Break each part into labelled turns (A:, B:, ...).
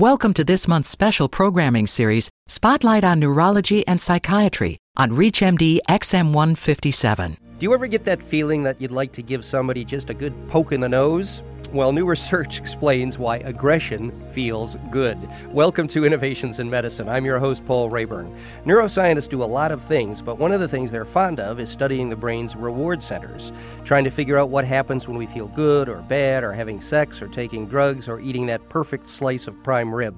A: Welcome to this month's special programming series, Spotlight on Neurology and Psychiatry, on ReachMD XM157.
B: Do you ever get that feeling that you'd like to give somebody just a good poke in the nose? Well, new research explains why aggression feels good. Welcome to Innovations in Medicine. I'm your host, Paul Raeburn. Neuroscientists do a lot of things, but one of the things they're fond of is studying the brain's reward centers, trying to figure out what happens when we feel good or bad, or having sex, or taking drugs, or eating that perfect slice of prime rib.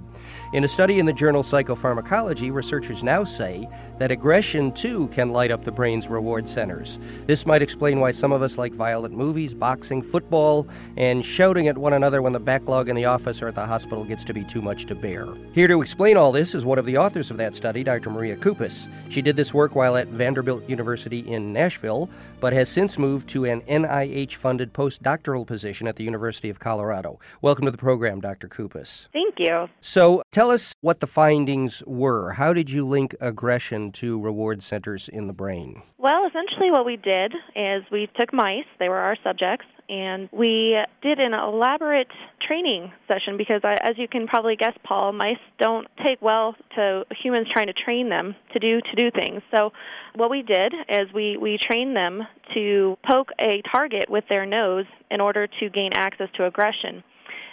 B: In a study in the journal Psychopharmacology, researchers now say that aggression too can light up the brain's reward centers. This might explain why some of us like violent movies, boxing, football, and shouting at one another when the backlog in the office or at the hospital gets to be too much to bear. Here to explain all this is one of the authors of that study, Dr. Maria Couppis. She did this work while at Vanderbilt University in Nashville, but has since moved to an NIH funded postdoctoral position at the University of Colorado. Welcome to the program, Dr. Couppis.
C: Thank you.
B: So, tell us what the findings were. How did you link aggression to reward centers in the brain?
C: Well, essentially, what we did is we took mice, they were our subjects, and we did an elaborate training session because, as you can probably guess, Paul, mice don't take well to humans trying to train them to do to do things. So, what we did is we we trained them to poke a target with their nose in order to gain access to aggression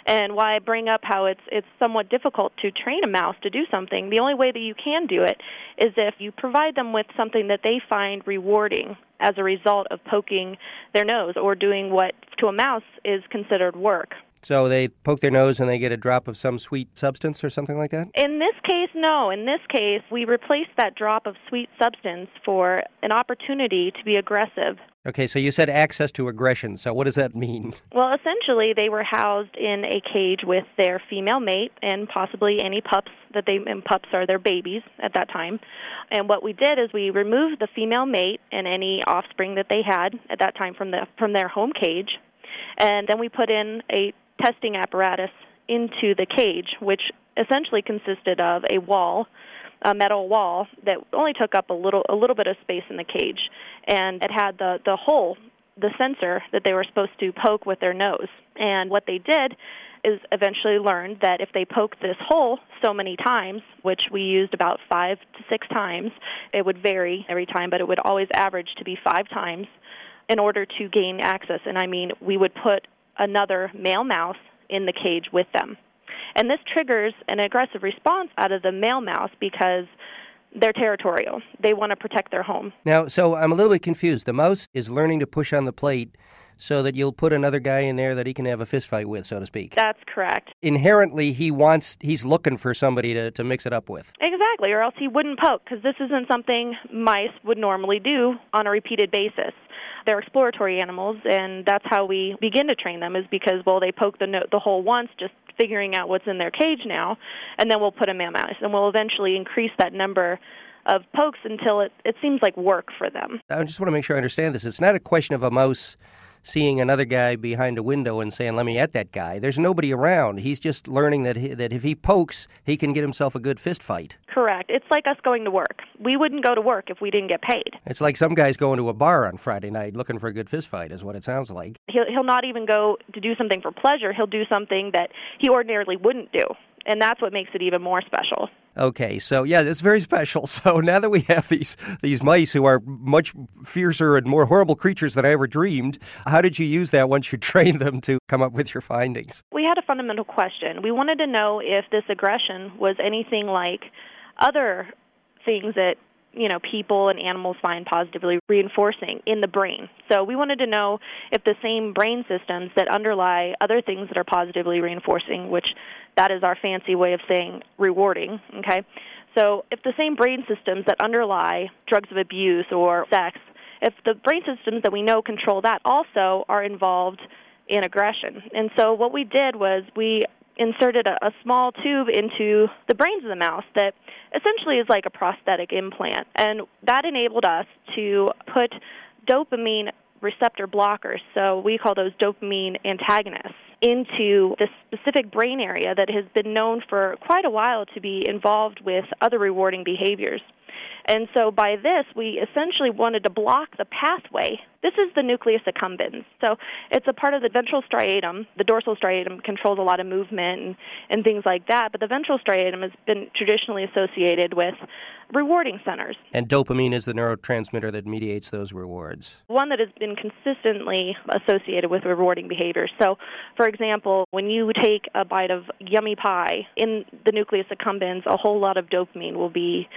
C: and why I bring up how it's it's somewhat difficult to train a mouse to do something. The only way that you can do it is if you provide them with something that they find rewarding as a result of poking their nose or doing what to a mouse is considered work.
B: So they poke their nose and they get a drop of some sweet substance or something like that?
C: In this case, no. In this case, we replaced that drop of sweet substance for an opportunity to be aggressive.
B: Okay, so you said access to aggression. So what does that mean?
C: Well, essentially, they were housed in a cage with their female mate and possibly any pups that they and pups are their babies at that time. And what we did is we removed the female mate and any offspring that they had at that time from the from their home cage. And then we put in a testing apparatus into the cage, which essentially consisted of a wall, a metal wall that only took up a little a little bit of space in the cage, and it had the the hole, the sensor that they were supposed to poke with their nose. And what they did is eventually learned that if they poked this hole so many times, which we used about five to six times, it would vary every time, but it would always average to be five times in order to gain access. And I mean, we would put another male mouse in the cage with them. And this triggers an aggressive response out of the male mouse because they're territorial. They want to protect their home.
B: Now, so I'm a little bit confused. The mouse is learning to push on the plate so that you'll put another guy in there that he can have a fist fight with, so to speak.
C: That's correct.
B: Inherently, he wants, he's looking for somebody to, to mix it up with.
C: Exactly, or else he wouldn't poke because this isn't something mice would normally do on a repeated basis they're exploratory animals, and that's how we begin to train them. Is because well, they poke the no- the hole once, just figuring out what's in their cage now, and then we'll put a mouse, and we'll eventually increase that number of pokes until it, it seems like work for them.
B: I just want to make sure I understand this. It's not a question of a mouse seeing another guy behind a window and saying, "Let me at that guy." There's nobody around. He's just learning that he, that if he pokes, he can get himself a good fist fight.
C: Correct. It's like us going to work. We wouldn't go to work if we didn't get paid.
B: It's like some guys going to a bar on Friday night looking for a good fist fight, is what it sounds like.
C: He'll he'll not even go to do something for pleasure. He'll do something that he ordinarily wouldn't do, and that's what makes it even more special.
B: Okay, so yeah, it's very special. So now that we have these these mice who are much fiercer and more horrible creatures than I ever dreamed, how did you use that once you trained them to come up with your findings?
C: We had a fundamental question. We wanted to know if this aggression was anything like other things that you know people and animals find positively reinforcing in the brain. So we wanted to know if the same brain systems that underlie other things that are positively reinforcing, which that is our fancy way of saying rewarding, okay? So if the same brain systems that underlie drugs of abuse or sex, if the brain systems that we know control that also are involved in aggression. And so what we did was we inserted a, a small tube into the brains of the mouse that essentially is like a prosthetic implant. And that enabled us to put dopamine receptor blockers, so we call those dopamine antagonists, into this specific brain area that has been known for quite a while to be involved with other rewarding behaviors. And so by this, we essentially wanted to block the pathway. This is the nucleus accumbens. So it's a part of the ventral striatum. The dorsal striatum controls a lot of movement and, and things like that, but the ventral striatum has been traditionally associated with rewarding centers.
B: And dopamine is the neurotransmitter that mediates those rewards.
C: One that has been consistently associated with rewarding behaviors. So, for example, when you take a bite of yummy pie in the nucleus accumbens, a whole lot of dopamine will be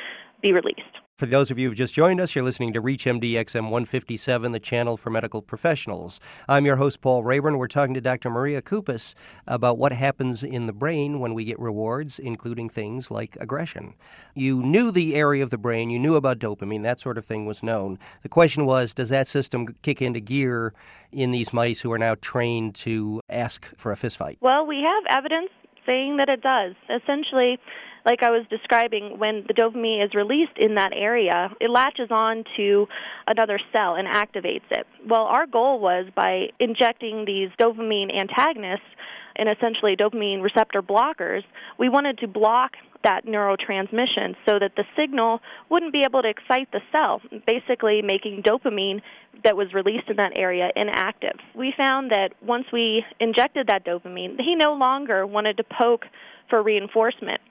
C: be released.
B: For those of you who've just joined us, you're listening to ReachMD XM 157, the channel for medical professionals. I'm your host, Paul Raeburn. We're talking to Dr. Maria Couppis about what happens in the brain when we get rewards, including things like aggression. You knew the area of the brain, you knew about dopamine, that sort of thing was known. The question was, does that system kick into gear in these mice who are now trained to ask for a fistfight?
C: Well, we have evidence saying that it does. Essentially, like I was describing, when the dopamine is released in that area, it latches on to another cell and activates it. Well, our goal was by injecting these dopamine antagonists and essentially dopamine receptor blockers, we wanted to block that neurotransmission so that the signal wouldn't be able to excite the cell, basically making dopamine that was released in that area inactive. We found that once we injected that dopamine, he no longer wanted to poke for reinforcement.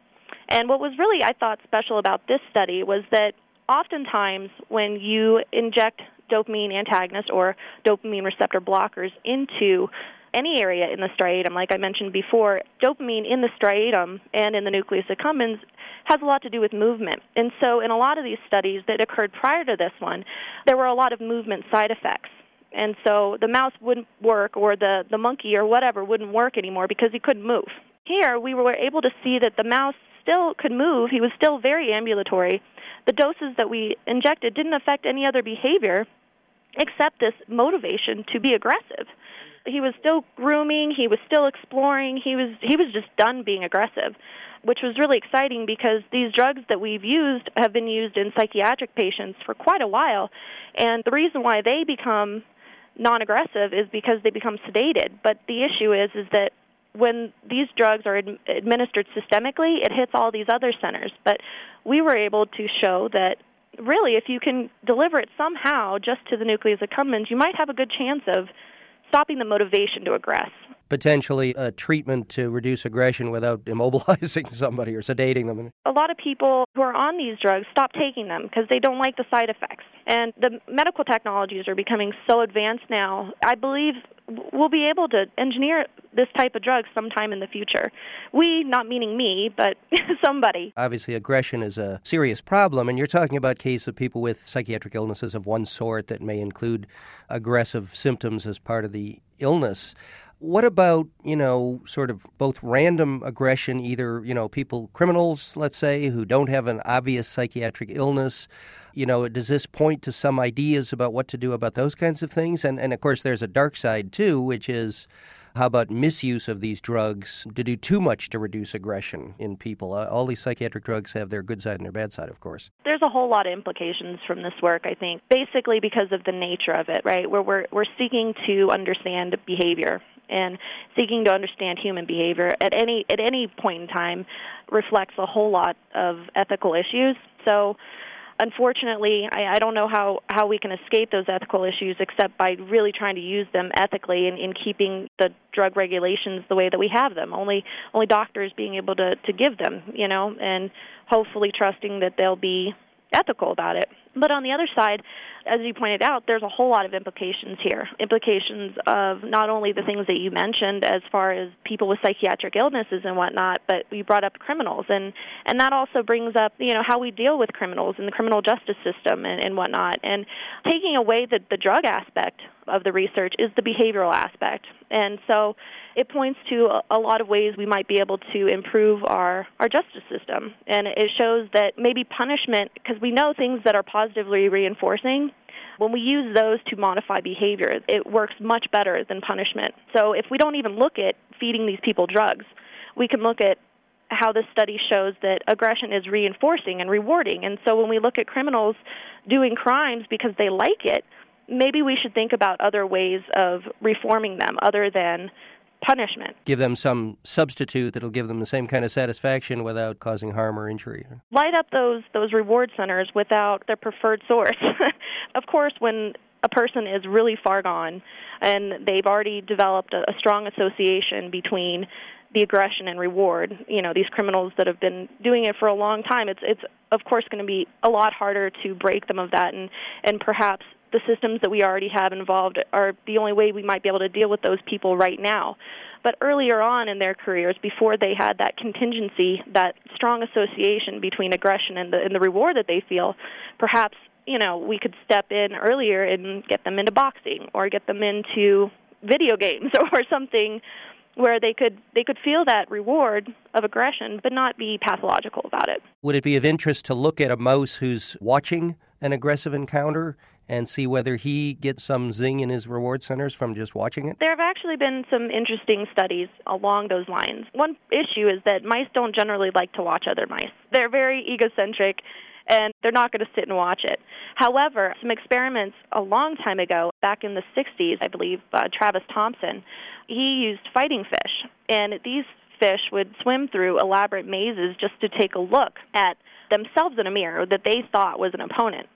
C: And what was really, I thought, special about this study was that oftentimes when you inject dopamine antagonists or dopamine receptor blockers into any area in the striatum, like I mentioned before, dopamine in the striatum and in the nucleus accumbens has a lot to do with movement. And so, in a lot of these studies that occurred prior to this one, there were a lot of movement side effects. And so the mouse wouldn't work, or the, the monkey or whatever wouldn't work anymore because he couldn't move. Here, we were able to see that the mouse still could move. He was still very ambulatory. The doses that we injected didn't affect any other behavior except this motivation to be aggressive. He was still grooming, he was still exploring, he was he was just done being aggressive, which was really exciting because these drugs that we've used have been used in psychiatric patients for quite a while, and the reason why they become non-aggressive is because they become sedated. But the issue is is that when these drugs are ad- administered systemically, it hits all these other centers. But we were able to show that really, if you can deliver it somehow just to the nucleus accumbens, you might have a good chance of stopping the motivation to aggress
B: potentially a treatment to reduce aggression without immobilizing somebody or sedating them.
C: A lot of people who are on these drugs stop taking them because they don't like the side effects. And the medical technologies are becoming so advanced now. I believe we'll be able to engineer this type of drug sometime in the future. We, not meaning me, but somebody.
B: Obviously, aggression is a serious problem, and you're talking about cases of people with psychiatric illnesses of one sort that may include aggressive symptoms as part of the illness. What about, you know, sort of both random aggression, either, you know, people, criminals, let's say, who don't have an obvious psychiatric illness? You know, does this point to some ideas about what to do about those kinds of things? And, and of course, there's a dark side, too, which is how about misuse of these drugs to do too much to reduce aggression in people? Uh, all these psychiatric drugs have their good side and their bad side, of course.
C: There's a whole lot of implications from this work, I think, basically because of the nature of it, right? Where we're, we're seeking to understand behavior and seeking to understand human behavior at any at any point in time reflects a whole lot of ethical issues. So unfortunately, I, I don't know how, how we can escape those ethical issues except by really trying to use them ethically and in keeping the drug regulations the way that we have them. Only only doctors being able to, to give them, you know, and hopefully trusting that they'll be ethical about it. But on the other side, as you pointed out, there's a whole lot of implications here. Implications of not only the things that you mentioned as far as people with psychiatric illnesses and whatnot, but you brought up criminals, and and that also brings up you know how we deal with criminals in the criminal justice system and, and whatnot. And taking away the the drug aspect of the research is the behavioral aspect, and so it points to a, a lot of ways we might be able to improve our our justice system, and it shows that maybe punishment because we know things that are positively reinforcing when we use those to modify behavior, it works much better than punishment. So if we don't even look at feeding these people drugs, we can look at how this study shows that aggression is reinforcing and rewarding. And so when we look at criminals doing crimes because they like it, maybe we should think about other ways of reforming them other than punishment.
B: Give them some substitute that'll give them the same kind of satisfaction without causing harm or injury.
C: Light up those those reward centers without their preferred source. of course, when a person is really far gone and they've already developed a, a strong association between the aggression and reward. You know, these criminals that have been doing it for a long time. It's it's of course going to be a lot harder to break them of that, and and perhaps the systems that we already have involved are the only way we might be able to deal with those people right now. But earlier on in their careers, before they had that contingency, that strong association between aggression and the, and the reward that they feel, perhaps you know we could step in earlier and get them into boxing or get them into video games or something where they could they could feel that reward of aggression but not be pathological about it.
B: Would it be of interest to look at a mouse who's watching an aggressive encounter and see whether he gets some zing in his reward centers from just watching it?
C: There have actually been some interesting studies along those lines. One issue is that mice don't generally like to watch other mice. They're very egocentric and they're not going to sit and watch it. However, some experiments a long time ago, back in the 60s, I believe, uh, Travis Thompson, he used fighting fish, and these fish would swim through elaborate mazes just to take a look at themselves in a mirror that they thought was an opponent.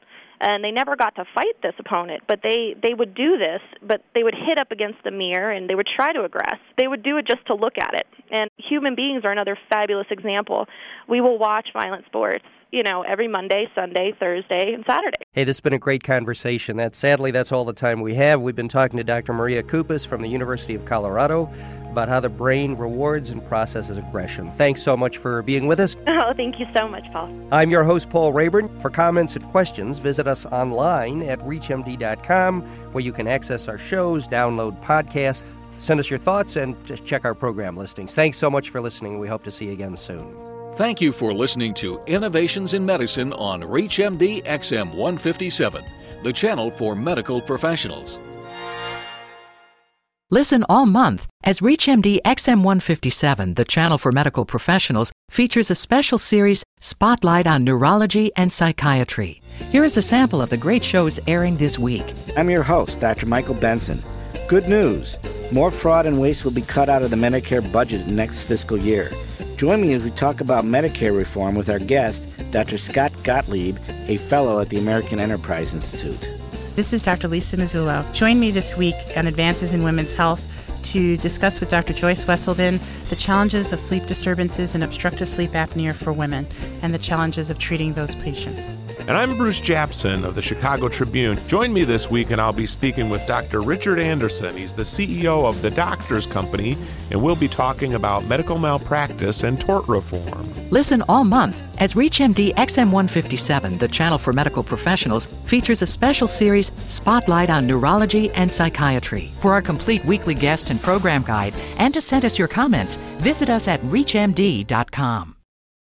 C: And they never got to fight this opponent but they they would do this but they would hit up against the mirror and they would try to aggress. They would do it just to look at it. And human beings are another fabulous example. We will watch violent sports you know, every Monday, Sunday, Thursday, and Saturday.
B: Hey, this has been a great conversation. That sadly, that's all the time we have. We've been talking to Dr. Maria Couppis from the University of Colorado about how the brain rewards and processes aggression. Thanks so much for being with us.
C: Oh, thank you so much, Paul.
B: I'm your host, Paul Raeburn. For comments and questions, visit us online at reachmd.com, where you can access our shows, download podcasts, send us your thoughts, and just check our program listings. Thanks so much for listening. We hope to see you again soon.
D: Thank you for listening to Innovations in Medicine on ReachMD XM 157, the channel for medical professionals.
A: Listen all month as ReachMD XM157, the channel for medical professionals, features a special series, Spotlight on Neurology and Psychiatry. Here is a sample of the great shows airing this week.
E: I'm your host, Dr. Michael Benson. Good news more fraud and waste will be cut out of the Medicare budget next fiscal year. Join me as we talk about Medicare reform with our guest, Dr. Scott Gottlieb, a fellow at the American Enterprise Institute.
F: This is Dr. Lisa Mazzullo. Join me this week on Advances in Women's Health to discuss with Dr. Joyce Wesselden the challenges of sleep disturbances and obstructive sleep apnea for women and the challenges of treating those patients.
G: And I'm Bruce Japsen of the Chicago Tribune. Join me this week, and I'll be speaking with Dr. Richard Anderson. He's the CEO of the Doctors Company, and we'll be talking about medical malpractice and tort reform.
A: Listen all month as ReachMD XM157, the channel for medical professionals, features a special series, Spotlight on Neurology and Psychiatry. For our complete weekly guest and program guide, and to send us your comments, visit us at ReachMD.com.